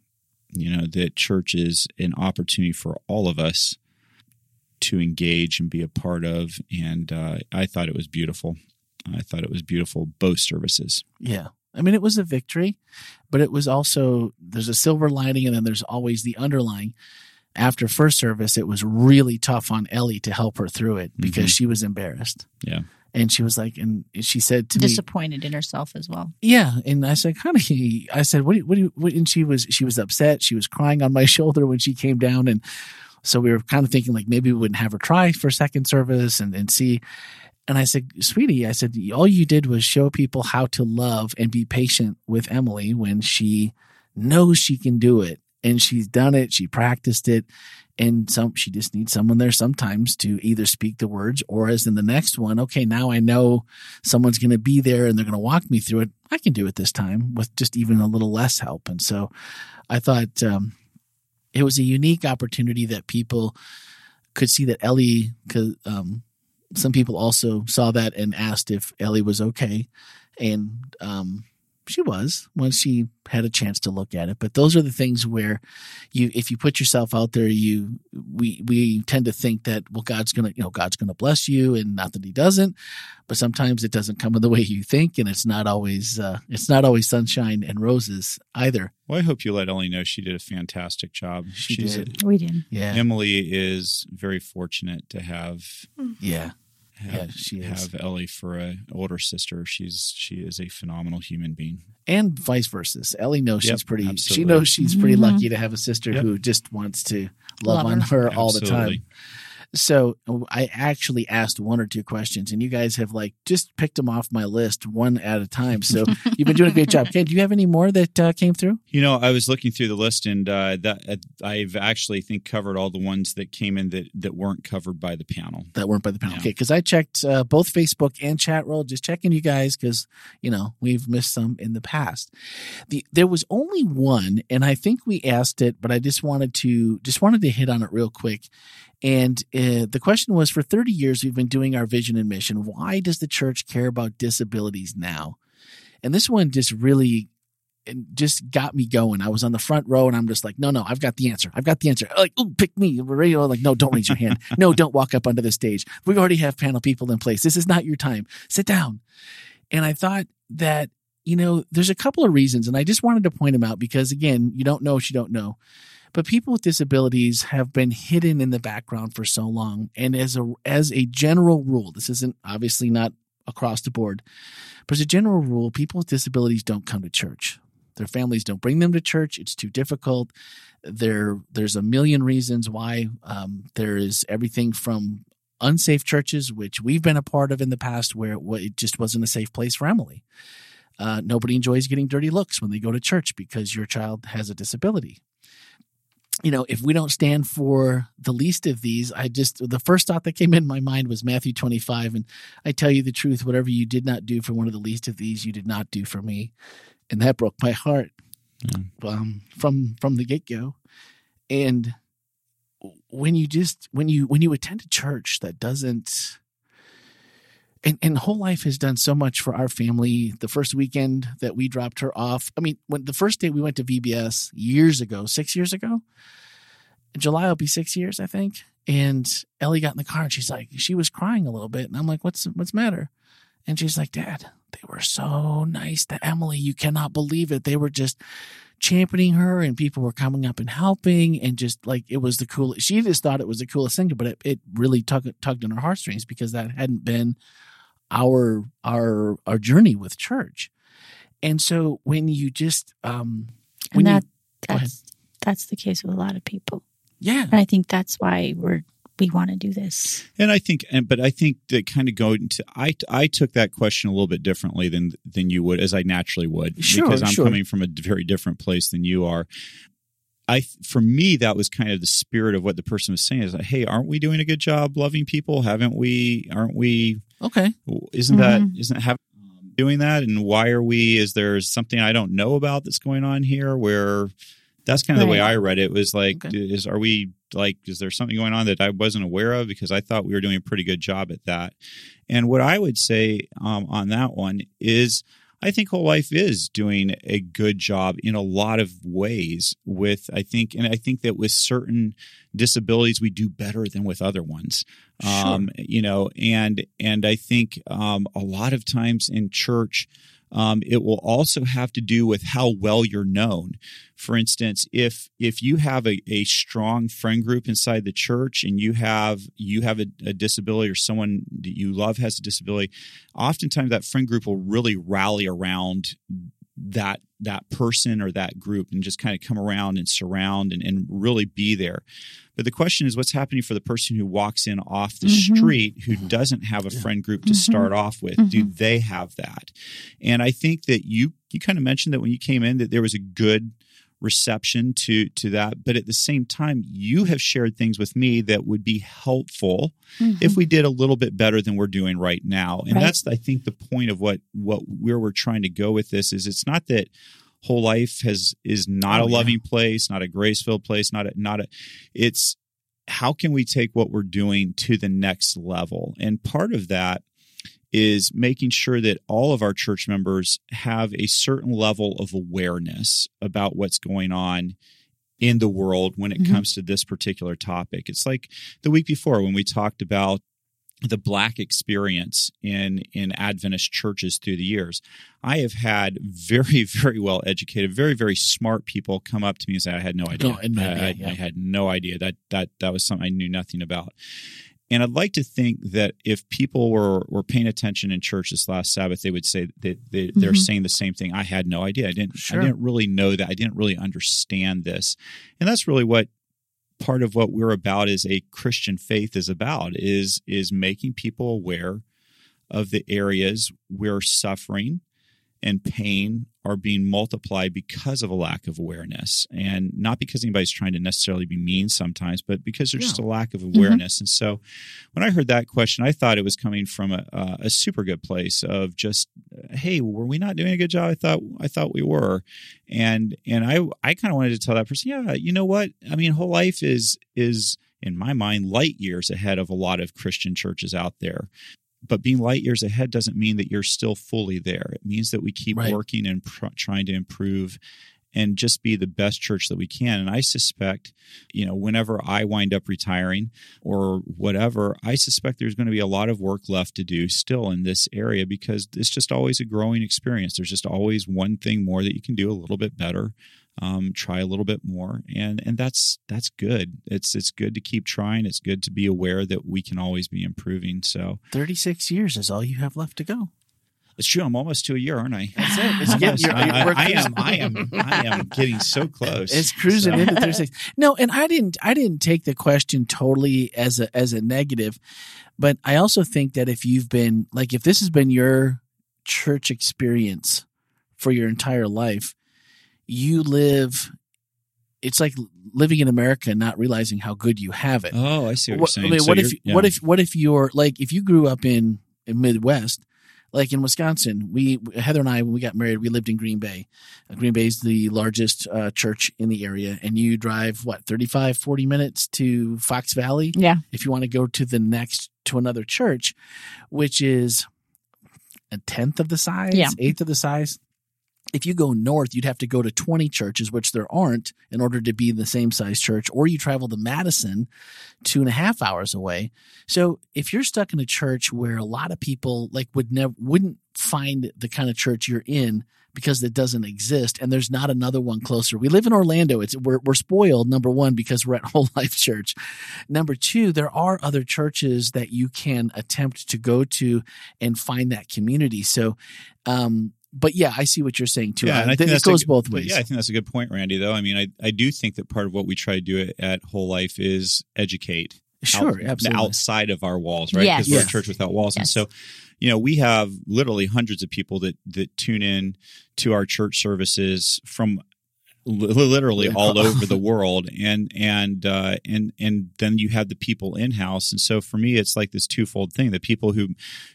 You know, that church is an opportunity for all of us to engage and be a part of. And uh, I thought it was beautiful. I thought it was beautiful, both services. Yeah. I mean, it was a victory, but it was also, there's a silver lining and then there's always the underlying. After first service, it was really tough on Ellie to help her through it because Mhm. she was embarrassed. Yeah. And she was like, and she said to me, Disappointed in herself as well. yeah. And I said, kind honey, I said, what do you, what do you, what, and she was, she was upset. She was crying on my [LAUGHS] shoulder when she came down. And so we were kind of thinking like maybe we wouldn't have her try for second service and, and see. And I said, sweetie, I said, all you did was show people how to love and be patient with Emily when she knows she can do it. And she's done it. She practiced it. And some, she just needs someone there sometimes to either speak the words or as in the next one, okay, now I know someone's going to be there and they're going to walk me through it. I can do it this time with just even a little less help. And so I thought, um, it was a unique opportunity that people could see that Ellie, um, some people also saw that and asked if Ellie was okay. And um, she was when she had a chance to look at it. But those are the things where you, if you put yourself out there, you, we, we tend to think that, well, God's going to, you know, God's going to bless you and not that he doesn't, but sometimes it doesn't come in the [LAUGHS] way you think. And it's not always, uh, it's not always sunshine and roses either. Well, I hope you let Ellie know she did a fantastic job. She She's did. We did. Yeah. Emily is very fortunate to have Yeah. Have, Yeah, she is. have Ellie for a older sister. She's she is a phenomenal human being. and vice versa. Ellie knows Yep, she's pretty. She knows she's pretty Mhm. lucky to have a sister Yep. who just wants to love, Love on her, all the time. Absolutely. So I actually asked one or two questions, and you guys have like just picked them off my list one at a time. So [LAUGHS] you've been doing a great job. Ken, do you have any more that uh, came through? You know, I was looking through the list, and uh, that uh, I've actually think covered all the ones that came in that that weren't covered by the panel. That weren't by the panel. Yeah. Okay, because I checked uh, both Facebook and chat roll, just checking you guys because you know we've missed some in the past. The there was only one, and I think we asked it, but I just wanted to just wanted to hit on it real quick. And uh, the question was for 30 years, we've been doing our vision and mission. Why does the church care about disabilities now? And this one just really just got me going. I was on the front row and I'm just like, no, no, I've got the answer. I've got the answer. Like, oh, pick me. We're ready. Like, no, don't raise your hand. [LAUGHS] No, don't walk up onto the stage. We already have panel people in place. This is not your time. Sit down. And I thought that, you know, there's a couple of reasons, and I just wanted to point them out because, again, you don't know what you don't know. But people with disabilities have been hidden in the background for so long. And as a as a general rule, this isn't obviously not across the board, but as a general rule, people with disabilities don't come to church. Their families don't bring them to church. It's too difficult. There, there's a million reasons why. Um, there is everything from unsafe churches, which we've been a part of in the past, where it, just wasn't a safe place for Emily. Uh, nobody enjoys getting dirty looks when they go to church because your child has a disability. You know, if we don't stand for the least of these, I just, the first thought that came in my mind was Matthew 25. And I tell you the truth, whatever you did not do for one of the least of these, you did not do for me. And that broke my heart um, from from the get go. And when you just when you when you attend a church that doesn't and, and whole life has done so much for our family. The first weekend that we dropped her off, I mean, when the first day we went to VBS years ago, six years ago, July will be six years, I think. And Ellie got in the car and she's like, she was crying a little bit, and I'm like, what's what's the matter? And she's like, Dad, they were so nice to Emily. You cannot believe it. They were just championing her and people were coming up and helping and just like it was the coolest. She just thought it was the coolest thing, but it, it really tugged, tugged on her heartstrings because that hadn't been our our our journey with church. And so when you just um when and that you that's that's the case with a lot of people. yeah And I think that's why we're we want to do this. And I think, and but I think that kind of going into I I took that question a little bit differently than than you would, as I naturally would, Sure, because I'm sure. coming from a very different place than you are. I for me that was kind of the spirit of what the person was saying is like, hey, aren't we doing a good job loving people? Haven't we? Aren't we? okay Isn't that Mhm. isn't have doing that? And why are we? Is there something I don't know about that's going on here? Where that's kind of the way I read it. Was like, Okay. is are we like, is there something going on that I wasn't aware of? Because I thought we were doing a pretty good job at that. And what I would say um, on that one is, I think whole life is doing a good job in a lot of ways. With I think, and I think that with certain disabilities, we do better than with other ones. Um, you know, and and I think um, a lot of times in church. Um, it will also have to do with how well you're known. For instance, if if you have a, a strong friend group inside the church and you have you have a, a disability or someone that you love has a disability, oftentimes that friend group will really rally around that that person or that group and just kind of come around and surround and, and really be there. But the question is what's happening for the person who walks in off the Mhm. street who doesn't have a friend group to Mhm. start off with? Do they have that? And I think that you you kind of mentioned that when you came in that there was a good reception to to that but at the same time you have shared things with me that would be helpful if we did a little bit better than we're doing right now and Right. that's i think the point of what what where we're trying to go with this is it's not that whole life has is not Oh, a yeah. loving place not a grace filled place not a not a it's how can we take what we're doing to the next level and part of that is making sure that all of our church members have a certain level of awareness about what's going on in the world when it Mhm. comes to this particular topic. It's like the week before when we talked about the black experience in in Adventist churches through the years. I have had very [LAUGHS] very well educated, very very smart people come up to me and say I had no idea. No, and no I, idea, I-. I had no idea that that that was something I knew nothing about. And I'd like to think that if people were, were paying attention in church this last Sabbath, they would say that they, they're Mhm. saying the same thing. I had no idea. I didn't. Sure. I didn't really know that. I didn't really understand this. And that's really what part of what we're about is a Christian faith is about is is making people aware of the areas where suffering and pain are being multiplied because of a lack of awareness. And not because anybody's trying to necessarily be mean sometimes but because there's Yeah. just a lack of mm-hmm. awareness. And so when i heard that question i thought it was coming from a, a, a super good place of just hey were we not doing a good job? I thought i thought we were. And and i i kind of wanted to tell that person yeah you know what? I mean whole life is is in my mind light years ahead of a lot of christian churches out there but being light years ahead doesn't mean that you're still fully there. It means that we keep Right. working and pr- trying to improve and just be the best church that we can. And I suspect, you know, whenever I wind up retiring or whatever, I suspect there's going to be a lot of work left to do still in this area because it's just always a growing experience. There's just always one thing more that you can do a little bit better. Um, try a little bit more, and and that's that's good. It's it's good to keep trying. It's good to be aware that we can always be improving. So 36 years is all you have left to go. it's true. I'm almost to a year, aren't I? That's it. It's getting, you're, I, I cruising- am. I am. I am getting so close. It's cruising So- into 36. No, and I didn't I didn't take the question totally as a as a negative, but I also think that if you've been like if this has been your church experience for your entire life, you live it's like living in America and not realizing how good you have it. Oh, I see what, What- you're I saying. mean, So what if you're- yeah. what if what if you're like if you grew up in, in Midwest, like in Wisconsin, we Heather and I when we got married, we lived in Green Bay. Uh, Green Bay is the largest uh, church in the area, and you drive what 35, 40 minutes to Fox Valley Yeah. if you want to go to the next to another church, which is a tenth of the size, Yeah. eighth of the size. If you go north, you'd have to go to 20 churches, which there aren't, in order to be the same size church, or you travel to Madison, two and a half hours away. So if you're stuck in a church where a lot of people like would never wouldn't find the kind of church you're in because it doesn't exist and there's not another one closer. We live in Orlando. It's we're we're spoiled number 1 because we're at [LAUGHS] Whole Life Church. Number 2, there are other churches that you can attempt to go to and find that community. So um but yeah, I see what you're saying too. Yeah, and I think it that's a goes both ways. Yeah, I think that's a good point, Randy. Though I mean, I I do think that part of what we try to do at, at Whole Life is educate. sure, out- absolutely. outside of our walls, right? Yes. Because we're Yes. a church without walls, and so you know we have literally hundreds of people that that tune in to our church services from li- literally Yeah. all over the [LAUGHS] world. And and uh and and then you have the people in house and so for me it's like this twofold thing. The people who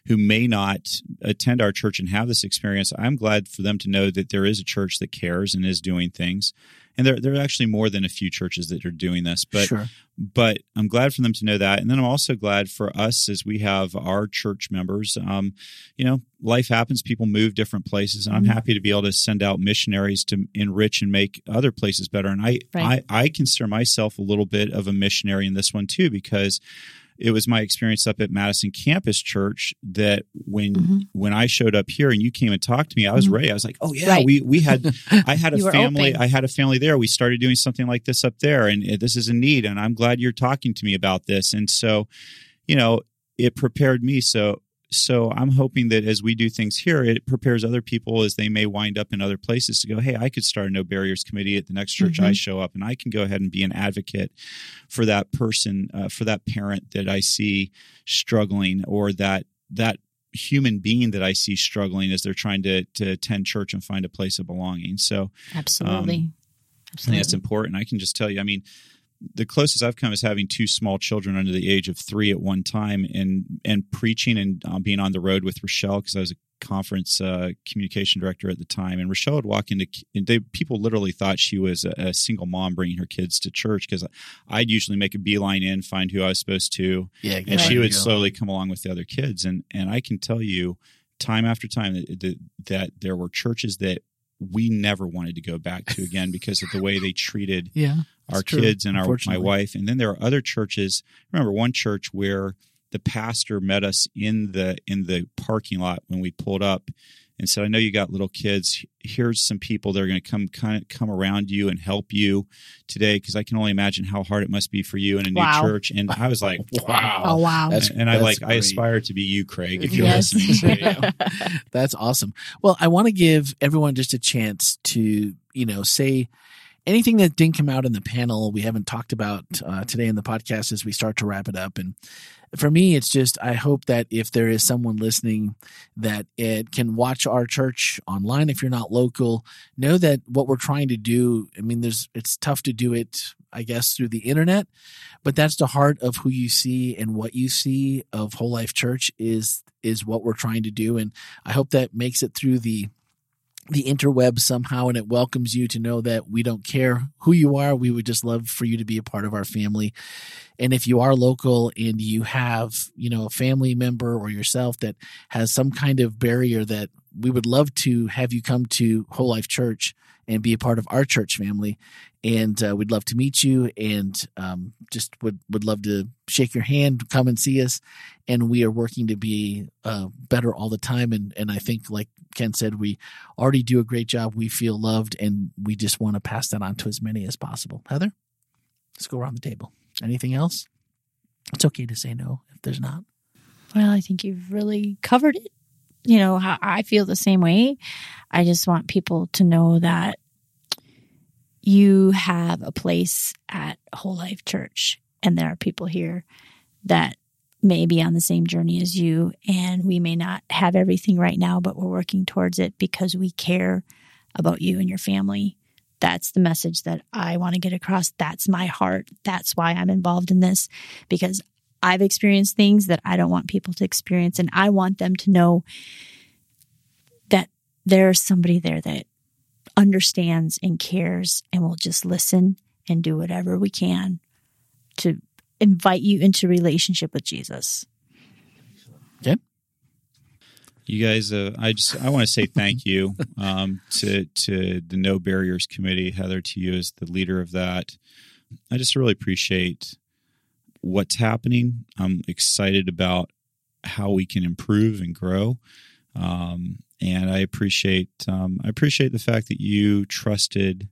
who may not attend our church and have this experience i'm glad for them to know that there is a church that cares and is doing things and there, there are actually more than a few churches that are doing this but sure. but I'm glad for them to know that. And then I'm also glad for us as we have our church members. Um, you know, life happens, people move different places, and I'm Mhm. happy to be able to send out missionaries to enrich and make other places better. And I, Right. I, I consider myself a little bit of a missionary in this one too, because it was my experience up at Madison Campus Church that when Mhm. when I showed up here and you came and talked to me, I was Mhm. ready. I was like, oh yeah, Right. we we had I had [LAUGHS] a family. open. I had a family there. We started doing something like this up there, and this is a need. And I'm glad you're talking to me about this. And so, you know, it prepared me. So, so I'm hoping that as we do things here, it prepares other people as they may wind up in other places to go, hey, I could start a No Barriers Committee at the next church I Mhm. show up, and I can go ahead and be an advocate for that person, uh, for that parent that I see struggling, or that that human being that I see struggling as they're trying to to attend church and find a place of belonging. So Absolutely. I think Absolutely. that's important. I can just tell you, I mean, the closest I've come is having two small children under the age of three at one time, and and preaching and um, being on the road with Rochelle because I was a conference uh, communication director at the time. And Rochelle would walk into, and they, people literally thought she was a, a single mom bringing her kids to church because I'd usually make a beeline in, find who I was supposed to, Yeah, and she would slowly come along with the other kids. And and i can tell you time after time that, that, that there were churches that we never wanted to go back to again because of the way they treated [LAUGHS] Yeah. our true, kids and our my wife and then there are other churches I remember one church where the pastor met us in the in the parking lot when we pulled up and said i know you got little kids here's some people that are going to come kind of come around you and help you today because i can only imagine how hard it must be for you in a new Wow. church and i was like [LAUGHS] wow oh wow. That's- and I that's like I aspire to be you, Craig, if you're Yes. listening. So, yeah. That's awesome. Well, I want to give everyone just a chance to, you know, say anything that didn't come out in the panel, we haven't talked about uh, today in the podcast as we start to wrap it up. And for me, it's just I hope that if there is someone listening that it can watch our church online, if you're not local, know that what we're trying to do. I mean, there's it's tough to do it, I guess, through the internet, but that's the heart of who you see and what you see of Whole Life Church is is what we're trying to do, and I hope that makes it through the the interweb somehow and it welcomes you to know that we don't care who you are. We would just love for you to be a part of our family. And if you are local and you have, you know, a family member or yourself that has some kind of barrier that we would love to have you come to Whole Life Church and be a part of our church family. And uh, we'd love to meet you and um, just would, would love to shake your hand, come and see us. And we are working to be uh, better all the time. And, and I think, like Ken said, we already do a great job. We feel loved and we just want to pass that on to as many as possible. Heather, let's go around the table. Anything else? It's okay to say no if there's not. Well, I think you've really covered it you know, I feel the same way. I just want people to know that you have a place at Whole Life Church, and there are people here that may be on the same journey as you, and we may not have everything right now, but we're working towards it because we care about you and your family. That's the message that I want to get across. That's my heart. That's why I'm involved in this because I've experienced things that I don't want people to experience. And I want them to know that there's somebody there that understands and cares and will just listen and do whatever we can to invite you into relationship with Jesus. Okay. You guys, uh, I just I want to say thank you [LAUGHS] um, to to the No Barriers Committee, Heather, to you as the leader of that. I just really appreciate what's happening. I'm excited about how we can improve and grow. Um, and I appreciate um, I appreciate the fact that you trusted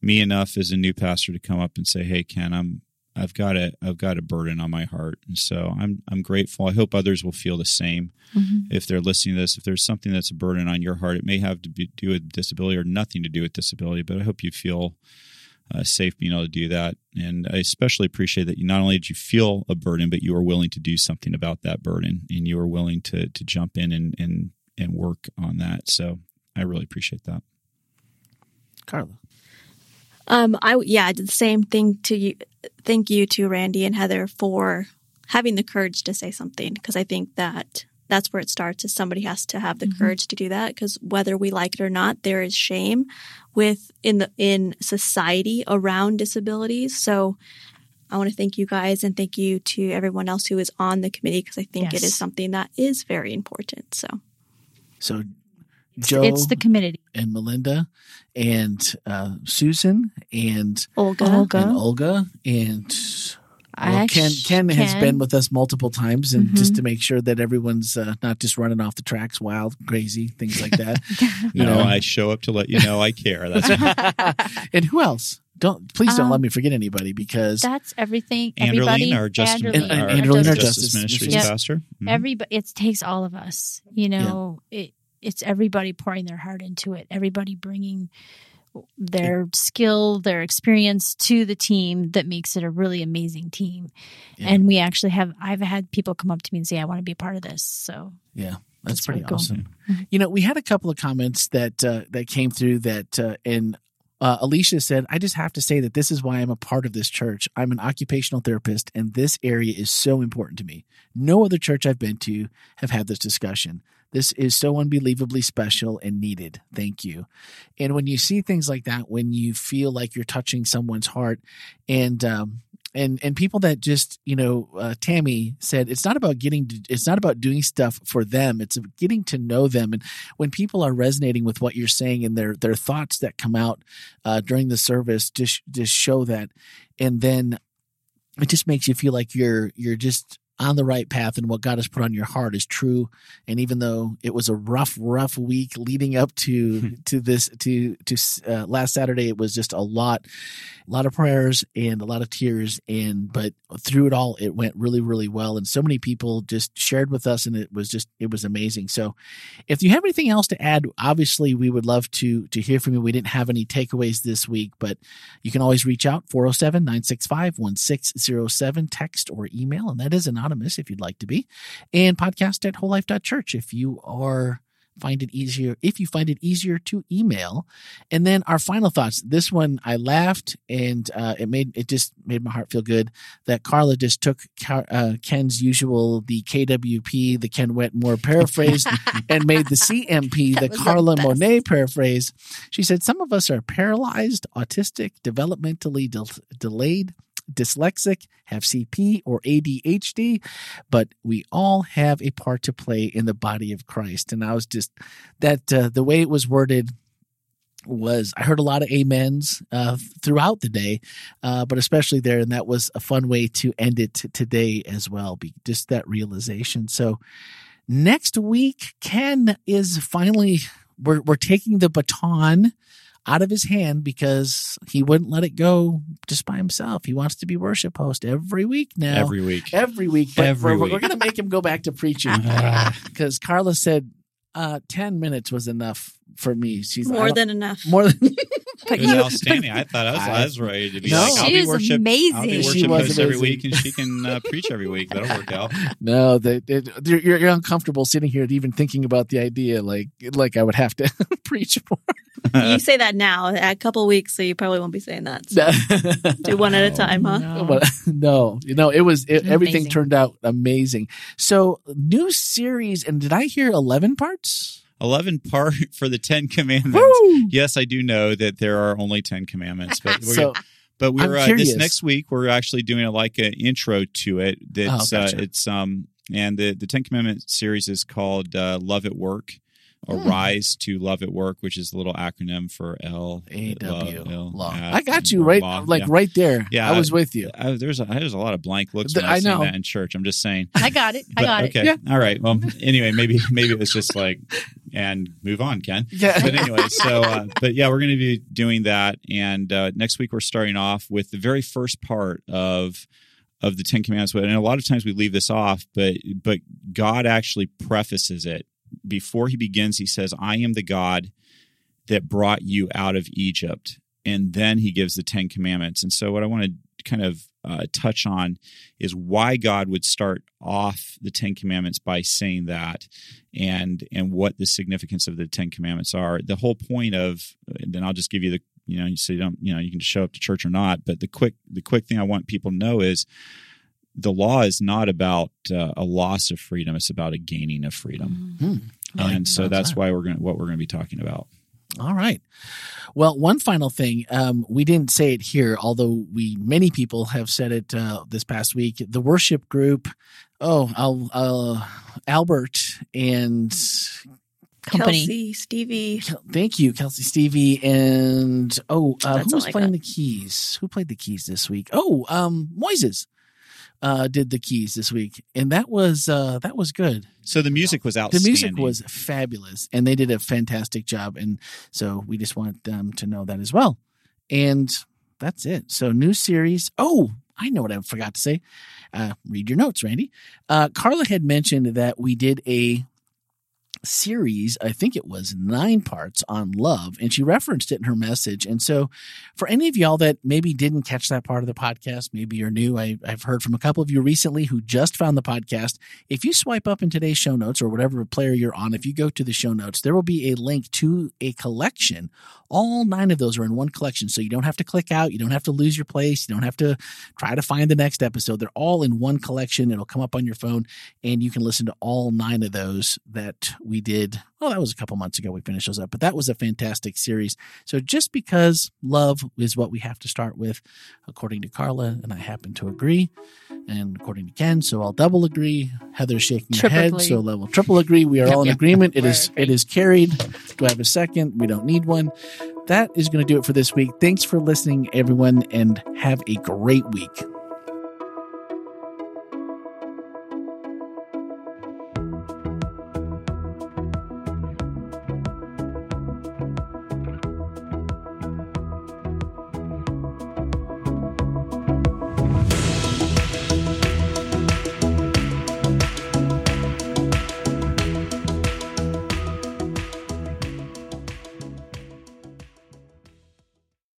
me enough as a new pastor to come up and say, "Hey, Ken, I'm I've got a I've got a burden on my heart," and so I'm I'm grateful. I hope others will feel the same mm-hmm. if they're listening to this. If there's something that's a burden on your heart, it may have to be, do with disability or nothing to do with disability, but I hope you feel uh, safe being able to do that. And I especially appreciate that you not only did you feel a burden, but you were willing to do something about that burden, and you were willing to to jump in and and and work on that. So I really appreciate that. Carla. Um, I yeah, I did the same thing to you. Thank you to Randy and Heather for having the courage to say something because I think that that's where it starts is somebody has to have the mm-hmm. courage to do that because whether we like it or not there is shame with in the in society around disabilities. So i want to thank you guys and thank you to everyone else who is on the committee because i think yes. it is something that is very important so. So Joe, it's the committee, and Melinda, and uh, Susan, and Olga, and Olga, and well, Ken, Ken, Ken has been with us multiple times, and mm-hmm. just to make sure that everyone's uh, not just running off the tracks, wild, crazy, things like that. [LAUGHS] you no, know, I show up to let you know I care. That's [LAUGHS] [LAUGHS] and who else? Don't please don't um, let me forget anybody because that's everything. Everybody, our Justice, Anderline, our, our, Justice, Justice Ministries yep. pastor. Mm-hmm. Everybody, it takes all of us. You know, yeah. it it's everybody pouring their heart into it. Everybody bringing their skill, their experience to the team that makes it a really amazing team. Yeah. And we actually have I've had people come up to me and say, I want to be a part of this. So Yeah. That's, that's pretty awesome. Cool. Mm-hmm. You know, we had a couple of comments that uh, that came through that uh, and uh, Alicia said, I just have to say that this is why I'm a part of this church. I'm an occupational therapist, and this area is so important to me. No other church I've been to have had this discussion. This is so unbelievably special and needed. Thank you. And when you see things like that, when you feel like you're touching someone's heart, and um, and and people that just you know uh, tammy said it's not about getting to, it's not about doing stuff for them it's getting to know them and when people are resonating with what you're saying and their their thoughts that come out uh, during the service just just show that and then it just makes you feel like you're you're just on the right path and what God has put on your heart is true. And even though it was a rough, rough week leading up to [LAUGHS] to this to to uh, last Saturday, it was just a lot, a lot of prayers and a lot of tears. And but through it all, it went really, really well. And so many people just shared with us, and it was just it was amazing. So, if you have anything else to add, obviously we would love to to hear from you. We didn't have any takeaways this week, but you can always reach out 407 965 1607, text or email, and that is anonymous if you'd like to be. And podcast at wholelife.church if you are find it easier if you find it easier to email. And then our final thoughts. This one i laughed and uh, it made it just made my heart feel good that carla just took uh, ken's usual the kwp the ken wetmore paraphrase [LAUGHS] and made the cmp the was the carla monet paraphrase. She said some of us are paralyzed autistic developmentally del- delayed dyslexic, have CP or ADHD, but we all have a part to play in the body of Christ. And I was just that uh, the way it was worded was I heard a lot of amens uh, throughout the day, uh, but especially there, and that was a fun way to end it today as well. Be just that realization. So next week, Ken is finally we're we're taking the baton out of his hand because he wouldn't let it go just by himself. He wants to be worship host every week now. Every week. Every week. But Every we're, week. we're going to make him go back to preaching [LAUGHS] [LAUGHS] because Carla said uh, 10 minutes was enough for me. She's More than enough. more than [LAUGHS] But It was you, outstanding. I thought I was, I was ready to be No. like, I'll She be is worship, I'll amazing. be She worship was host every week, and she can uh, preach every week. That'll work out. [LAUGHS] no. That it, you're, you're uncomfortable sitting here and even thinking about the idea. Like like I would have to [LAUGHS] preach more. you say that now. A couple weeks, so you probably won't be saying that. So do one at a time, huh? No. But, no, you know, it was it, everything Amazing. turned out amazing. So, new series, and did I hear eleven parts? 11 part [LAUGHS] for the 10 commandments. Woo! Yes, I do know that there are only 10 commandments, but we're [LAUGHS] So, but we're uh, this next week we're actually doing a, like an intro to it. That's Oh, gotcha. uh, it's um and the the Ten Commandments series is called uh, Love at Work or Hmm. Rise to Love at Work, which is a little acronym for L A W L, law. I got you right, law. like Yeah. right there. Yeah, I was with you. I, there's a there's a lot of blank looks The- when I, I know. that in church. I'm just saying. I got it. I But- got okay. it. Yeah. All right. Well, anyway, maybe maybe it was just like and move on, Ken. [LAUGHS] Yeah. But anyway, so uh, but yeah, we're going to be doing that, and uh, next week we're starting off with the very first part of of the Ten Commandments. And a lot of times we leave this off, but but God actually prefaces it before He begins. He says, "I am the God that brought you out of Egypt," and then He gives the Ten Commandments. And so, what I want to kind of uh, touch on is why God would start off the Ten Commandments by saying that, and and what the significance of the Ten Commandments are. The whole point of, and then I'll just give you the, you know, so you don't, you know, you can show up to church or not. But the quick, the quick thing I want people to know is, the law is not about uh, a loss of freedom; it's about a gaining of freedom. Hmm. I And so like that's why we're going what we're going to be talking about. All right. Well, one final thing. Um, we didn't say it here, although we many people have said it uh, this past week. The worship group. Oh, I'll, uh, Albert and Company. Kelsey, Stevie. thank you, Kelsey, Stevie, and oh, uh, who was playing got. the keys? Who played the keys this week? Oh, um, Moises uh, did the keys this week, and that was uh, that was good. So the music was out. The music was fabulous, and they did a fantastic job. And so we just want them to know that as well. And that's it. So new series. Oh, I know what I forgot to say. Uh, read your notes, Randy. Uh, Carla had mentioned that we did a series, I think it was nine parts on love, and she referenced it in her message. And so, for any of y'all that maybe didn't catch that part of the podcast, maybe you're new, I, I've heard from a couple of you recently who just found the podcast. If you swipe up in today's show notes or whatever player you're on, if you go to the show notes, there will be a link to a collection. All nine of those are in one collection. So you don't have to click out. You don't have to lose your place. You don't have to try to find the next episode. They're all in one collection. It'll come up on your phone and you can listen to all nine of those that we did. Oh, that was a couple months ago we finished those up, but that was a fantastic series. So just because love is what we have to start with, according to Carla, and I happen to agree, and according to Ken, so I'll double agree. Heather's shaking her head, agree. so level triple agree. We are all in Yep. agreement. It We're is agreed. it is carried. Do I have a second? We don't need one. That is going to do it for this week. Thanks for listening, everyone, and have a great week.